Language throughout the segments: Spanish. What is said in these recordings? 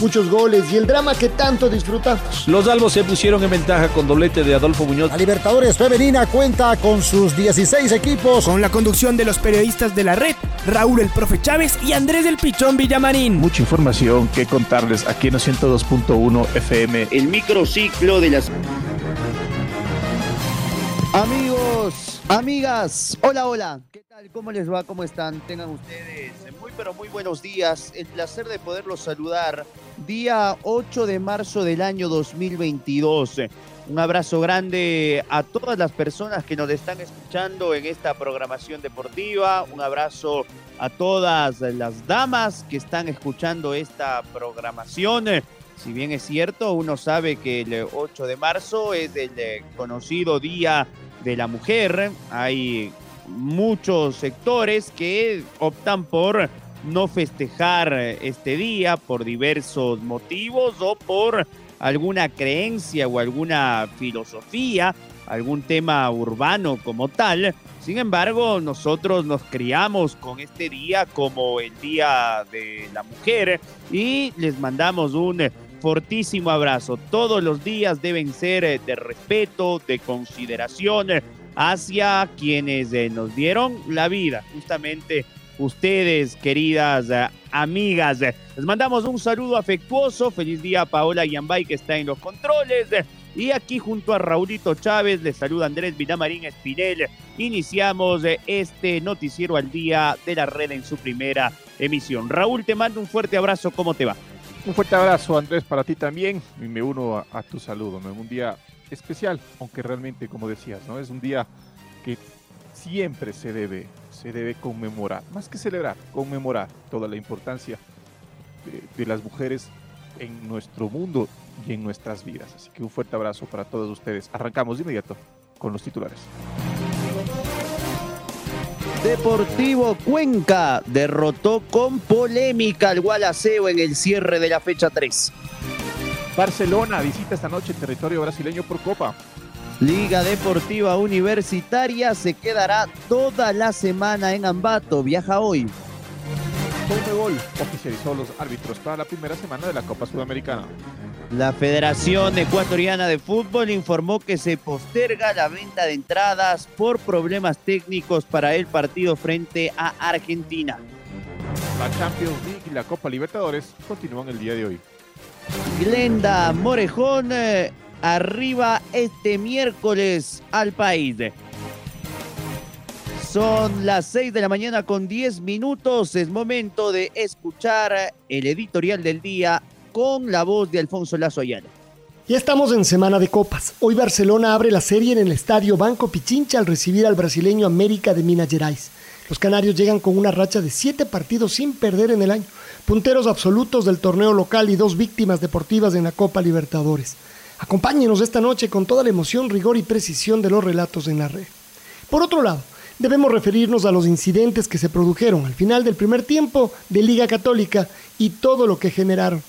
muchos goles y el drama que tanto disfrutamos. Los albos se pusieron en ventaja con doblete de Adolfo Muñoz. La Libertadores Femenina cuenta con sus 16 equipos. Con la conducción de los periodistas de la red, Raúl el Profe Chávez y Andrés del Pichón Villamarín. Mucha información que contarles aquí en 102.1 FM. El microciclo de las... Amigos, amigas, hola, hola. ¿Qué tal? ¿Cómo les va? ¿Cómo están? Tengan ustedes muy, pero muy buenos días. El placer de poderlos saludar. Día 8 de marzo del año 2022. Un abrazo grande a todas las personas que nos están escuchando en esta programación deportiva. Un abrazo a todas las damas que están escuchando esta programación. Si bien es cierto, uno sabe que el 8 de marzo es el conocido Día de la Mujer. Hay muchos sectores que optan por no festejar este día por diversos motivos o por alguna creencia o alguna filosofía, algún tema urbano como tal. Sin embargo, nosotros nos criamos con este día como el Día de la Mujer y les mandamos un fortísimo abrazo. Todos los días deben ser de respeto, de consideración hacia quienes eh, nos dieron la vida, justamente ustedes, queridas eh, amigas. Les mandamos un saludo afectuoso. Feliz día a Paola Yambay, que está en los controles. Y aquí junto a Raulito Chávez les saluda Andrés Vinamarín Espinel. Iniciamos eh, este noticiero al día de la red en su primera emisión. Raúl, te mando un fuerte abrazo. ¿Cómo te va? Un fuerte abrazo, Andrés, para ti también. Y me uno a, tu saludo. ¿no? Un día especial, aunque realmente, como decías, ¿no? Es un día que siempre se debe, se debe conmemorar, más que celebrar, conmemorar toda la importancia de, las mujeres en nuestro mundo y en nuestras vidas. Así que un fuerte abrazo para todos ustedes. Arrancamos de inmediato con los titulares. Deportivo Cuenca derrotó con polémica al Gualaceo en el cierre de la fecha 3. Barcelona visita esta noche el territorio brasileño por Copa. Liga Deportiva Universitaria se quedará toda la semana en Ambato. Viaja hoy. Conmebol oficializó los árbitros para la primera semana de la Copa Sudamericana. La Federación Ecuatoriana de Fútbol informó que se posterga la venta de entradas por problemas técnicos para el partido frente a Argentina. La Champions League y la Copa Libertadores continúan el día de hoy. Glenda Morejón eh, arriba este miércoles al país. Son las 6 de la mañana con 10 minutos. Es momento de escuchar el editorial del día con la voz de Alfonso Lazo Ayala. Ya estamos en semana de copas. Hoy Barcelona abre la serie en el estadio Banco Pichincha al recibir al brasileño América de Minas Gerais. Los canarios llegan con una racha de siete partidos sin perder en el año, punteros absolutos del torneo local y dos víctimas deportivas en la Copa Libertadores. Acompáñenos esta noche con toda la emoción, rigor y precisión de los relatos en la red. Por otro lado, debemos referirnos a los incidentes que se produjeron al final del primer tiempo de Liga Católica y todo lo que generaron.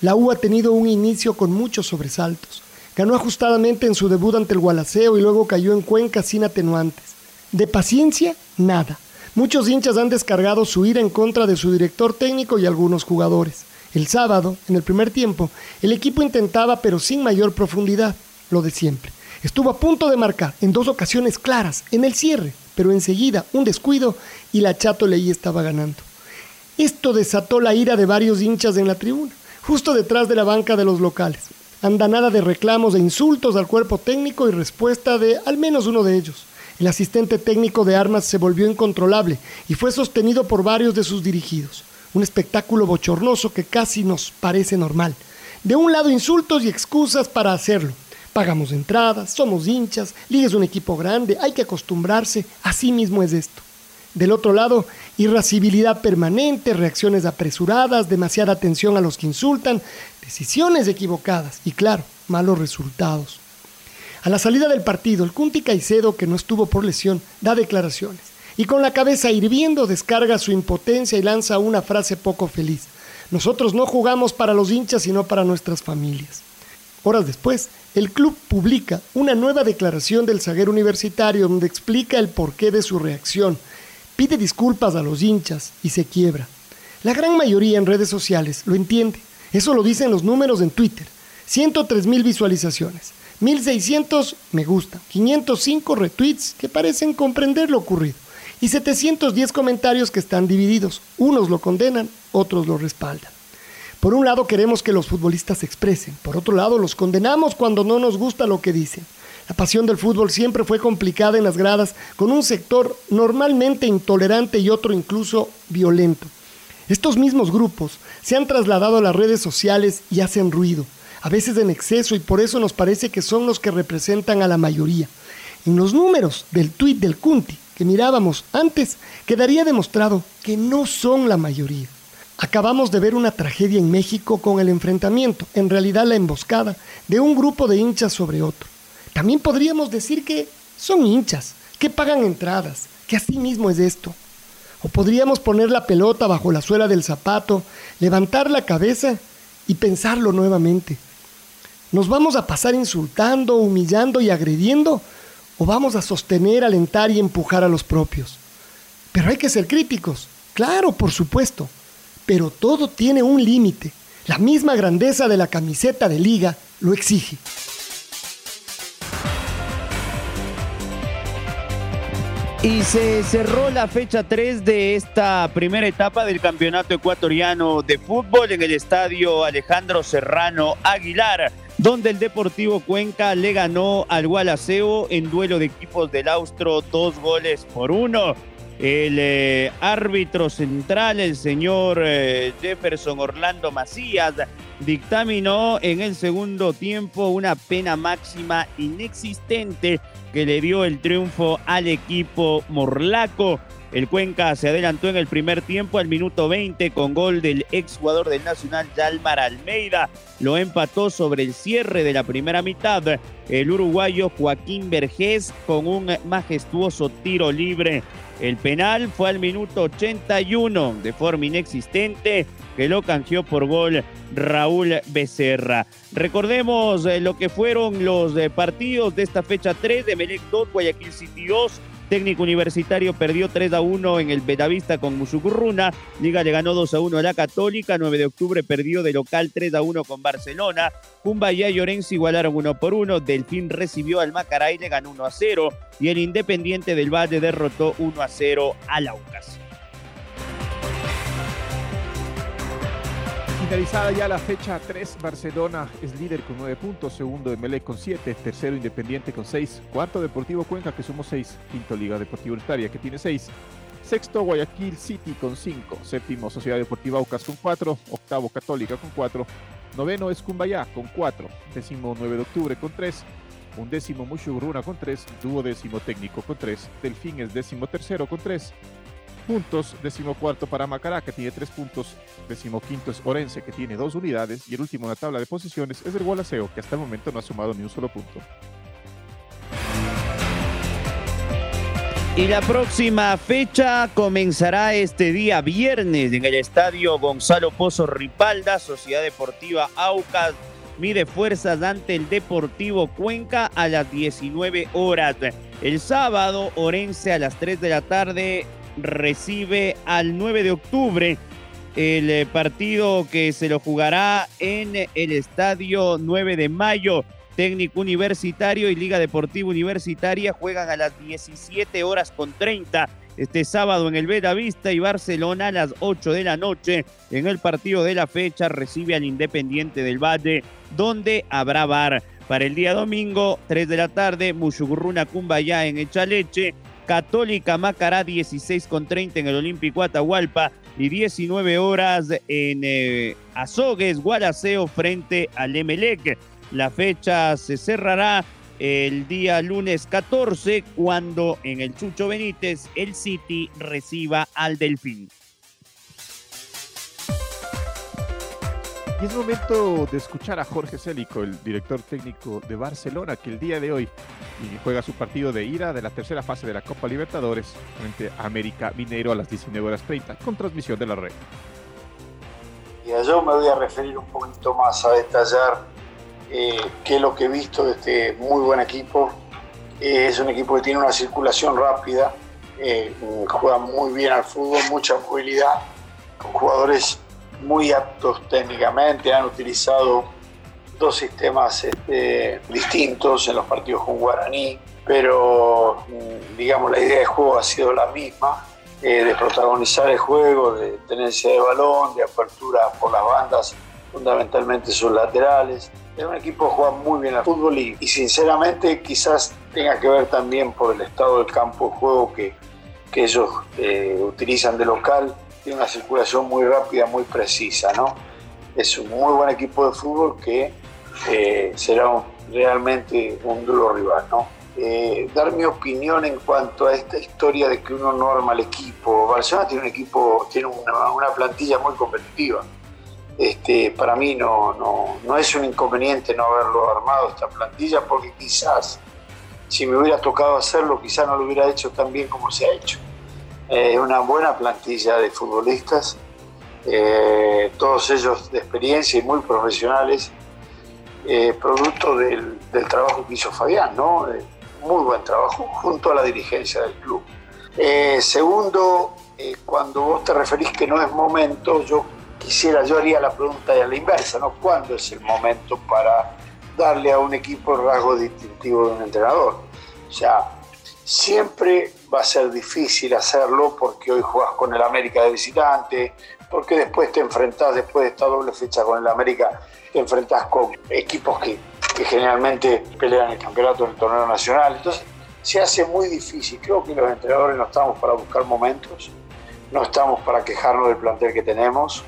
La U ha tenido un inicio con muchos sobresaltos. Ganó ajustadamente en su debut ante el Gualaceo y luego cayó en Cuenca sin atenuantes. De paciencia, nada. Muchos hinchas han descargado su ira en contra de su director técnico y algunos jugadores. El sábado, en el primer tiempo, el equipo intentaba, pero sin mayor profundidad, lo de siempre. Estuvo a punto de marcar en dos ocasiones claras, en el cierre, pero enseguida un descuido y la Chato Leí estaba ganando. Esto desató la ira de varios hinchas en la tribuna, justo detrás de la banca de los locales. Andanada de reclamos e insultos al cuerpo técnico y respuesta de al menos uno de ellos. El asistente técnico de armas se volvió incontrolable y fue sostenido por varios de sus dirigidos. Un espectáculo bochornoso que casi nos parece normal. De un lado insultos y excusas para hacerlo. Pagamos entradas, somos hinchas, Liga es un equipo grande, hay que acostumbrarse, así mismo es esto. Del otro lado, irascibilidad permanente, reacciones apresuradas, demasiada atención a los que insultan, decisiones equivocadas y claro, malos resultados. A la salida del partido, el Cunti Caicedo, que no estuvo por lesión, da declaraciones. y con la cabeza hirviendo descarga su impotencia y lanza una frase poco feliz. Nosotros no jugamos para los hinchas, sino para nuestras familias. Horas después, el club publica una nueva declaración del zaguero universitario donde explica el porqué de su reacción, pide disculpas a los hinchas y se quiebra. La gran mayoría en redes sociales lo entiende. Eso lo dicen los números en Twitter. 103 mil visualizaciones, 1600 me gusta, 505 retweets que parecen comprender lo ocurrido y 710 comentarios que están divididos. Unos lo condenan, otros lo respaldan. Por un lado queremos que los futbolistas se expresen, por otro lado los condenamos cuando no nos gusta lo que dicen. La pasión del fútbol siempre fue complicada en las gradas, con un sector normalmente intolerante y otro incluso violento. Estos mismos grupos se han trasladado a las redes sociales y hacen ruido, a veces en exceso, y por eso nos parece que son los que representan a la mayoría. En los números del tuit del Cunti que mirábamos antes, quedaría demostrado que no son la mayoría. Acabamos de ver una tragedia en México con el enfrentamiento, en realidad la emboscada, de un grupo de hinchas sobre otro. También podríamos decir que son hinchas, que pagan entradas, que así mismo es esto. O podríamos poner la pelota bajo la suela del zapato, levantar la cabeza y pensarlo nuevamente. ¿Nos vamos a pasar insultando, humillando y agrediendo? ¿O vamos a sostener, alentar y empujar a los propios? Pero hay que ser críticos, claro, por supuesto. Pero todo tiene un límite. La misma grandeza de la camiseta de liga lo exige. Y se cerró la fecha 3 de esta primera etapa del Campeonato Ecuatoriano de Fútbol en el estadio Alejandro Serrano Aguilar, donde el Deportivo Cuenca le ganó al Gualaceo en duelo de equipos del Austro dos goles por uno. El eh, árbitro central, el señor eh, Jefferson Orlando Macías, dictaminó en el segundo tiempo una pena máxima inexistente que le dio el triunfo al equipo morlaco. El Cuenca se adelantó en el primer tiempo al minuto 20 con gol del exjugador del Nacional Yalmar Almeida. Lo empató sobre el cierre de la primera mitad el uruguayo Joaquín Vergés con un majestuoso tiro libre. El penal fue al minuto 81 de forma inexistente que lo canjeó por gol Raúl Becerra. Recordemos eh, lo que fueron los eh, partidos de esta fecha 3 de Melec 2, Guayaquil City 2, Técnico Universitario perdió 3 a 1 en el Bedavista con Musucurruna. Liga le ganó 2 a 1 a la Católica. 9 de octubre perdió de local 3 a 1 con Barcelona. Cumbaya y Orense igualaron 1 por 1. Delfín recibió al Macaray le ganó 1 a 0. Y el Independiente del Valle derrotó 1 a 0 al Aucas. Finalizada ya la fecha 3, Barcelona es líder con 9 puntos, segundo Emelec con 7, tercero Independiente con 6, cuarto Deportivo Cuenca que sumó 6, quinto Liga Deportiva Unitaria que tiene 6, sexto Guayaquil City con 5, séptimo Sociedad Deportiva Aucas con 4, octavo Católica con 4, noveno es Cumbayá con 4, décimo 9 de octubre con 3, undécimo Mushuguruna con 3, duodécimo Técnico con 3, Delfín es décimo tercero con 3, puntos, decimocuarto para Macará, que tiene tres puntos, decimoquinto es Orense, que tiene dos unidades, y el último en la tabla de posiciones es el Gualaceo, que hasta el momento no ha sumado ni un solo punto. Y la próxima fecha comenzará este día viernes en el estadio Gonzalo Pozo Ripalda, Sociedad Deportiva Aucas mide fuerzas ante el Deportivo Cuenca a las 19 horas. El sábado, Orense a las 3 de la tarde recibe al 9 de octubre el eh, partido que se lo jugará en el estadio 9 de mayo. Técnico Universitario y Liga Deportiva Universitaria juegan a las 17 horas con 30 este sábado en el Vista y Barcelona a las 8 de la noche en el partido de la fecha recibe al Independiente del Valle donde habrá bar. Para el día domingo, 3 de la tarde, Mushugurruna Cumbaya en Echaleche Católica Macará 16 con 30 en el Olímpico Atahualpa y 19 horas en eh, Azogues, Gualaceo frente al Emelec. La fecha se cerrará el día lunes 14 cuando en el Chucho Benítez el City reciba al Delfín. Y es momento de escuchar a Jorge Célico, el director técnico de Barcelona, que el día de hoy y juega su partido de ida de la tercera fase de la Copa Libertadores frente a América Mineiro a las 19 horas 30 con transmisión de la red. Yo me voy a referir un poquito más a detallar eh, qué es lo que he visto de este muy buen equipo. Eh, es un equipo que tiene una circulación rápida, eh, juega muy bien al fútbol, mucha movilidad, con jugadores muy aptos técnicamente, han utilizado dos sistemas este, distintos en los partidos con Guaraní, pero mm, digamos la idea de juego ha sido la misma, eh, de protagonizar el juego, de tenencia de balón, de apertura por las bandas, fundamentalmente sus laterales. Es un equipo que juega muy bien al fútbol y, sinceramente quizás tenga que ver también por el estado del campo de juego que, que ellos eh, utilizan de local. Una circulación muy rápida, muy precisa, ¿no? Es un muy buen equipo de fútbol que eh, será realmente un duro rival, ¿no? Eh, dar mi opinión en cuanto a esta historia de que uno no arma el equipo. Barcelona tiene un equipo, tiene una, plantilla muy competitiva. Este, para mí no, no, no, es un inconveniente no haberlo armado esta plantilla porque quizás si me hubiera tocado hacerlo quizás no lo hubiera hecho tan bien como se ha hecho. Eh, una buena plantilla de futbolistas, todos ellos de experiencia y muy profesionales eh, producto del, trabajo que hizo Fabián, ¿no? Eh, muy buen trabajo junto a la dirigencia del club. Eh, segundo, cuando vos te referís que no es momento, yo quisiera, yo haría la pregunta a la inversa, ¿no? ¿Cuándo es el momento para darle a un equipo el rasgo distintivo de un entrenador? O sea, siempre va a ser difícil hacerlo porque hoy jugás con el América de visitante, porque después te enfrentás, después de esta doble fecha con el América, te enfrentás con equipos que, generalmente pelean el campeonato en el torneo nacional. Entonces se hace muy difícil. Creo que los entrenadores no estamos para buscar momentos, no estamos para quejarnos del plantel que tenemos.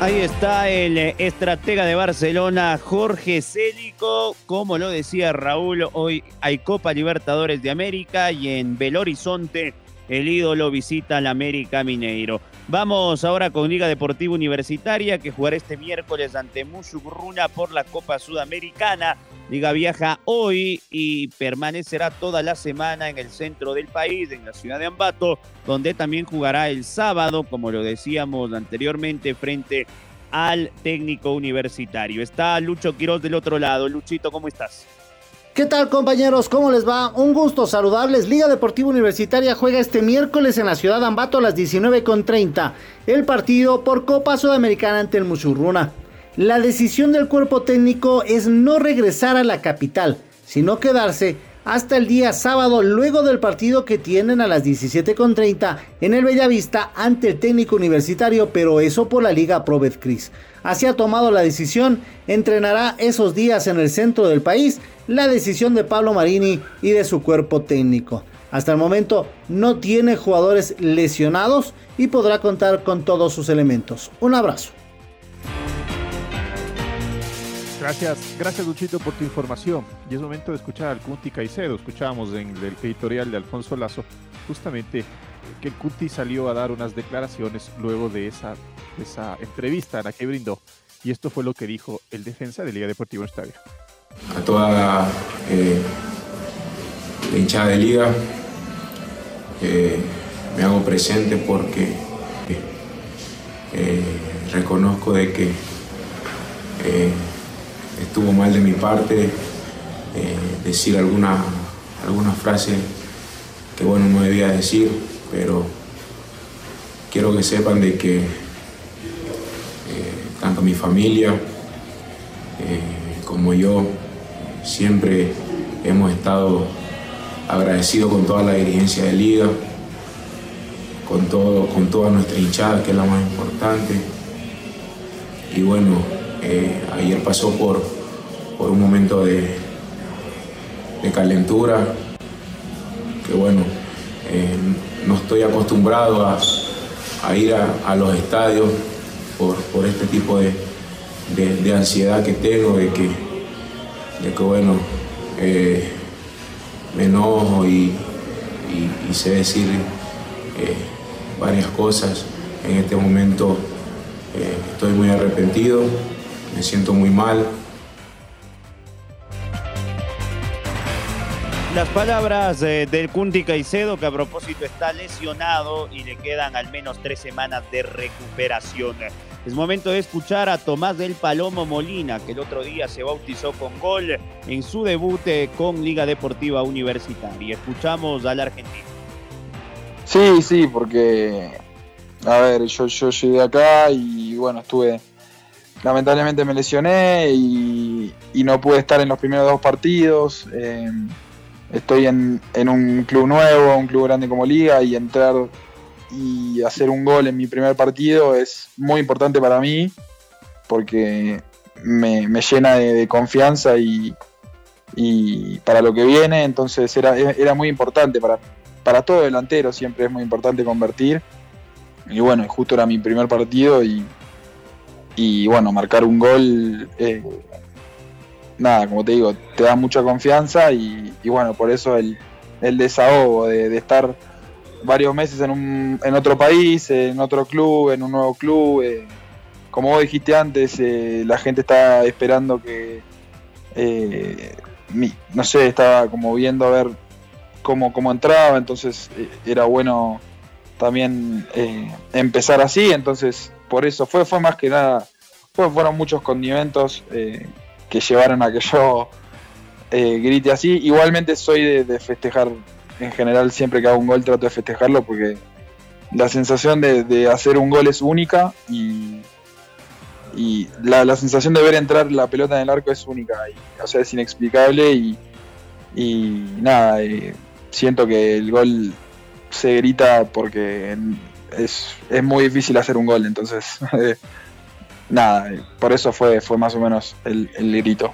Ahí está el eh, estratega de Barcelona, Jorge Célico. Como lo decía Raúl, hoy hay Copa Libertadores de América y en Belo Horizonte el ídolo visita al América Mineiro. Vamos ahora con Liga Deportiva Universitaria que jugará este miércoles ante Musugruna por la Copa Sudamericana. Liga viaja hoy y permanecerá toda la semana en el centro del país, en la ciudad de Ambato, donde también jugará el sábado, como lo decíamos anteriormente, frente al técnico universitario. Está Lucho Quiroz del otro lado. Luchito, ¿cómo estás? ¿Qué tal compañeros? ¿Cómo les va? Un gusto saludarles. Liga Deportiva Universitaria juega este miércoles en la ciudad de Ambato a las 19.30 el partido por Copa Sudamericana ante el Musurruna. La decisión del cuerpo técnico es no regresar a la capital, sino quedarse hasta el día sábado luego del partido que tienen a las 17.30 en el Bellavista ante el técnico universitario, pero eso por la Liga Pro Cris. Así ha tomado la decisión, entrenará esos días en el centro del país la decisión de Pablo Marini y de su cuerpo técnico. Hasta el momento no tiene jugadores lesionados y podrá contar con todos sus elementos. Un abrazo. Gracias, gracias Luchito por tu información. Y es momento de escuchar al Cunti Caicedo. Escuchábamos en el editorial de Alfonso Lazo justamente que el Cunti salió a dar unas declaraciones luego de esa, esa entrevista a la que brindó. Y esto fue lo que dijo el defensa de Liga Deportiva Estadio a toda eh, la hinchada de liga. me hago presente porque eh, reconozco de que eh, estuvo mal de mi parte decir alguna, alguna frase que bueno no debía decir, pero quiero que sepan de que tanto mi familia como yo Siempre hemos estado agradecidos con toda la dirigencia de liga, con, todo, con toda nuestra hinchada, que es la más importante. Y bueno, eh, ayer pasó por, por un momento de, de calentura, que bueno, eh, no estoy acostumbrado a, ir a, los estadios por, este tipo de, de ansiedad que tengo, de que de que bueno, eh, me enojo y, sé decir eh, varias cosas. En este momento estoy muy arrepentido me siento muy mal. Las palabras eh, del Cunti Caicedo, que a propósito está lesionado y le quedan al menos tres semanas de recuperación. Es momento de escuchar a Tomás del Palomo Molina, que el otro día se bautizó con gol en su debut eh, con Liga Deportiva Universitaria. Escuchamos al argentino. Sí, sí, porque, a ver, yo, yo llegué acá y bueno, estuve, lamentablemente me lesioné y, no pude estar en los primeros dos partidos. Eh, estoy en, un club nuevo, un club grande como Liga, y entrar y hacer un gol en mi primer partido es muy importante para mí, porque me, llena de, confianza y, y, para lo que viene, entonces era, era muy importante para, para todo delantero, siempre es muy importante convertir. Y bueno, justo era mi primer partido y, y bueno, marcar un gol eh, nada, como te digo, te da mucha confianza y, bueno, por eso el, el desahogo de, de, estar varios meses en, un, en otro país, en otro club, en un nuevo club. Eh, como vos dijiste antes, eh, la gente está esperando que, mi, no sé, estaba como viendo a ver cómo, cómo entraba, entonces era bueno también empezar así, entonces por eso fue, fue más que nada, fue, fueron muchos condimentos que llevaron a que yo eh, grite así. Igualmente soy de, festejar en general siempre que hago un gol trato de festejarlo porque la sensación de, de hacer un gol es única y, y la, la, sensación de ver entrar la pelota en el arco es única, y, o sea, es inexplicable y, y nada, eh, siento que el gol se grita porque es, es muy difícil hacer un gol, entonces nada, por eso fue, fue más o menos el, el grito.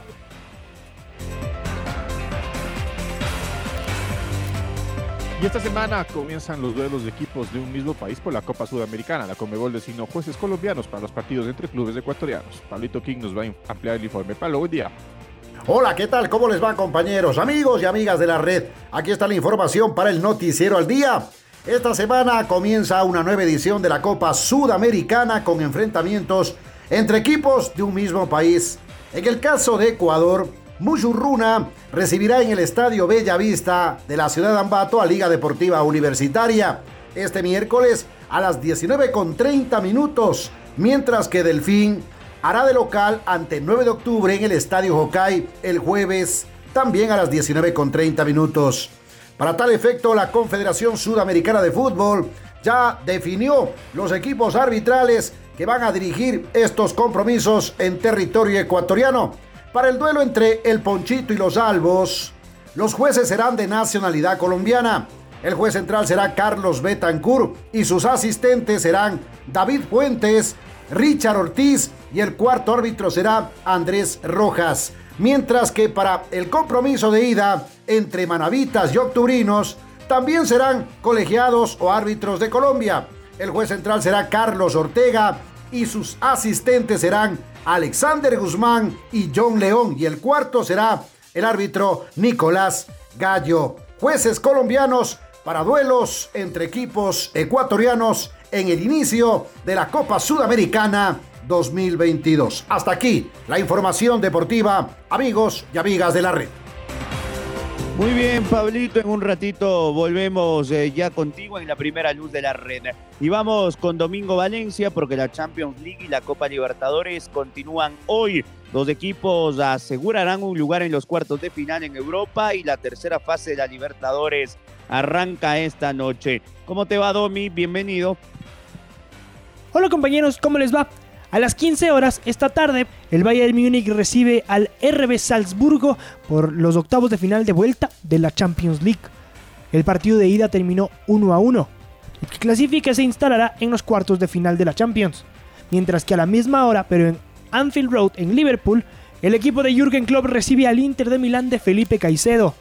Y esta semana comienzan los duelos de equipos de un mismo país por la Copa Sudamericana. La Comebol designó jueces colombianos para los partidos entre clubes ecuatorianos. Pablito King nos va a ampliar el informe. Pablo, buen día. Hola, ¿qué tal? ¿Cómo les va compañeros, amigos y amigas de la red? Aquí está la información para el noticiero al día. Esta semana comienza una nueva edición de la Copa Sudamericana con enfrentamientos entre equipos de un mismo país. En el caso de Ecuador, Mushurruna recibirá en el Estadio Bella Vista de la ciudad de Ambato a Liga Deportiva Universitaria este miércoles a las 19.30 minutos, mientras que Delfín hará de local ante 9 de octubre en el Estadio Hokai el jueves también a las 19.30 minutos. Para tal efecto, la Confederación Sudamericana de Fútbol ya definió los equipos arbitrales que van a dirigir estos compromisos en territorio ecuatoriano. Para el duelo entre el Ponchito y los Albos, los jueces serán de nacionalidad colombiana. El juez central será Carlos Betancourt y sus asistentes serán David Fuentes, Richard Ortiz y el cuarto árbitro será Andrés Rojas. Mientras que para el compromiso de ida entre manavitas y octubrinos también serán colegiados o árbitros de Colombia. El juez central será Carlos Ortega y sus asistentes serán Alexander Guzmán y John León. Y el cuarto será el árbitro Nicolás Gallo. Jueces colombianos para duelos entre equipos ecuatorianos en el inicio de la Copa Sudamericana 2022. Hasta aquí la información deportiva, amigos y amigas de la red. Muy bien, Pablito, en un ratito volvemos eh, ya contigo en la primera luz de la red. Y vamos con Domingo Valencia porque la Champions League y la Copa Libertadores continúan hoy. Los equipos asegurarán un lugar en los cuartos de final en Europa y la tercera fase de la Libertadores arranca esta noche. ¿Cómo te va, Domi? Bienvenido. Hola compañeros, ¿cómo les va? A las 15 horas esta tarde, el Bayern Múnich recibe al RB Salzburgo por los octavos de final de vuelta de la Champions League. El partido de ida terminó 1 a 1. El que clasifique se instalará en los cuartos de final de la Champions. Mientras que a la misma hora, pero en Anfield Road en Liverpool, el equipo de Jürgen Klopp recibe al Inter de Milán de Felipe Caicedo.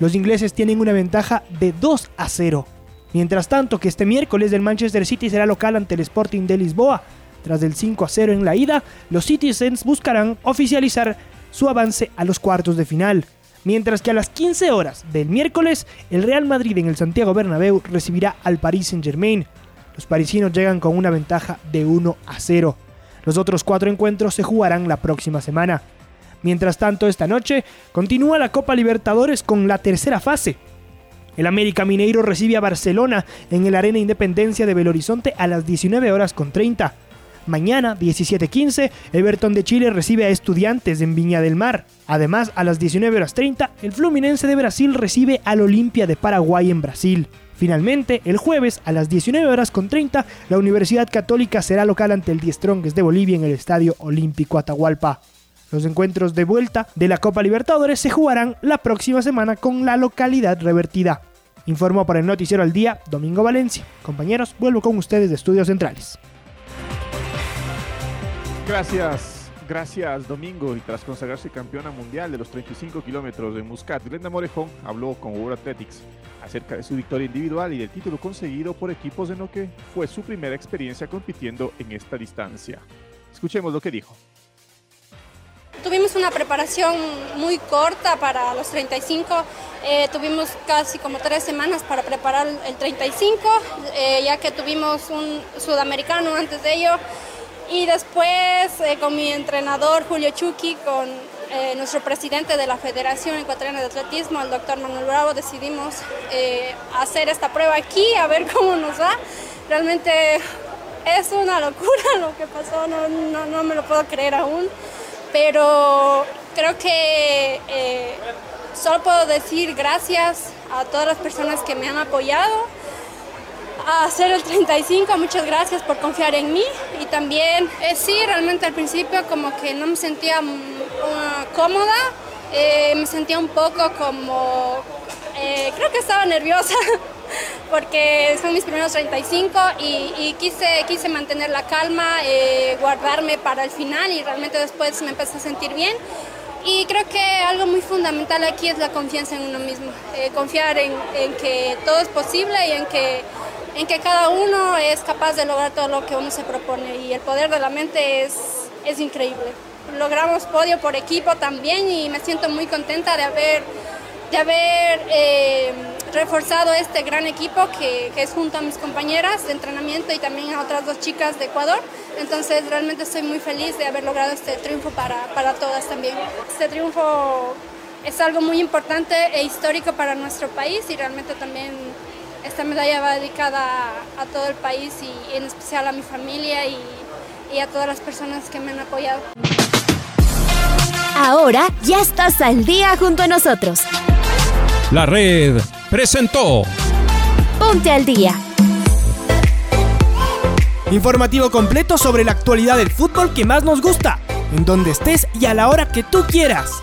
Los ingleses tienen una ventaja de 2 a 0. Mientras tanto, que este miércoles el Manchester City será local ante el Sporting de Lisboa, tras el 5 a 0 en la ida, los Citizens buscarán oficializar su avance a los cuartos de final. Mientras que a las 15 horas del miércoles, el Real Madrid en el Santiago Bernabéu recibirá al Paris Saint-Germain. Los parisinos llegan con una ventaja de 1 a 0. Los otros cuatro encuentros se jugarán la próxima semana. Mientras tanto, esta noche continúa la Copa Libertadores con la tercera fase. El América Mineiro recibe a Barcelona en el Arena Independencia de Belo Horizonte a las 19 horas con 30. Mañana, 17.15, Everton de Chile recibe a Estudiantes en Viña del Mar. Además, a las 19 horas 30, el Fluminense de Brasil recibe al Olimpia de Paraguay en Brasil. Finalmente, el jueves a las 19 horas con 30, la Universidad Católica será local ante el Die Strongest de Bolivia en el Estadio Olímpico Atahualpa. Los encuentros de vuelta de la Copa Libertadores se jugarán la próxima semana con la localidad revertida. Informó para el Noticiero al Día, Domingo Valencia. Compañeros, vuelvo con ustedes de Estudios Centrales. Gracias, gracias Domingo. Y tras consagrarse campeona mundial de los 35 kilómetros de Muscat, Glenda Morejón habló con World Athletics acerca de su victoria individual y del título conseguido por equipos en lo que fue su primera experiencia compitiendo en esta distancia. Escuchemos lo que dijo. Tuvimos una preparación muy corta para los 35, eh, tuvimos casi como tres semanas para preparar el 35, eh, ya que tuvimos un sudamericano antes de ello. Y después eh, con mi entrenador Julio Chucky, con nuestro presidente de la Federación Ecuatoriana de Atletismo, el doctor Manuel Bravo, decidimos hacer esta prueba aquí, a ver cómo nos va. Realmente es una locura lo que pasó, no, no, no me lo puedo creer aún pero creo que eh, solo puedo decir gracias a todas las personas que me han apoyado a hacer el 35, muchas gracias por confiar en mí y también, eh, sí, realmente al principio como que no me sentía mm, cómoda, eh, me sentía un poco como, creo que estaba nerviosa porque son mis primeros 35 y, quise, quise mantener la calma, eh, guardarme para el final y realmente después me empecé a sentir bien. Y creo que algo muy fundamental aquí es la confianza en uno mismo, eh, confiar en, que todo es posible y en que, en que cada uno es capaz de lograr todo lo que uno se propone y el poder de la mente es, es increíble. Logramos podio por equipo también y me siento muy contenta de haber, de haber eh, reforzado este gran equipo que, es junto a mis compañeras de entrenamiento y también a otras dos chicas de Ecuador. Entonces realmente estoy muy feliz de haber logrado este triunfo para, para todas también. Este triunfo es algo muy importante e histórico para nuestro país y realmente también esta medalla va dedicada a, todo el país y en especial a mi familia y, y a todas las personas que me han apoyado. Ahora ya estás al día junto a nosotros. La red presentó Ponte al día. Informativo completo sobre la actualidad del fútbol que más nos gusta, en donde estés y a la hora que tú quieras.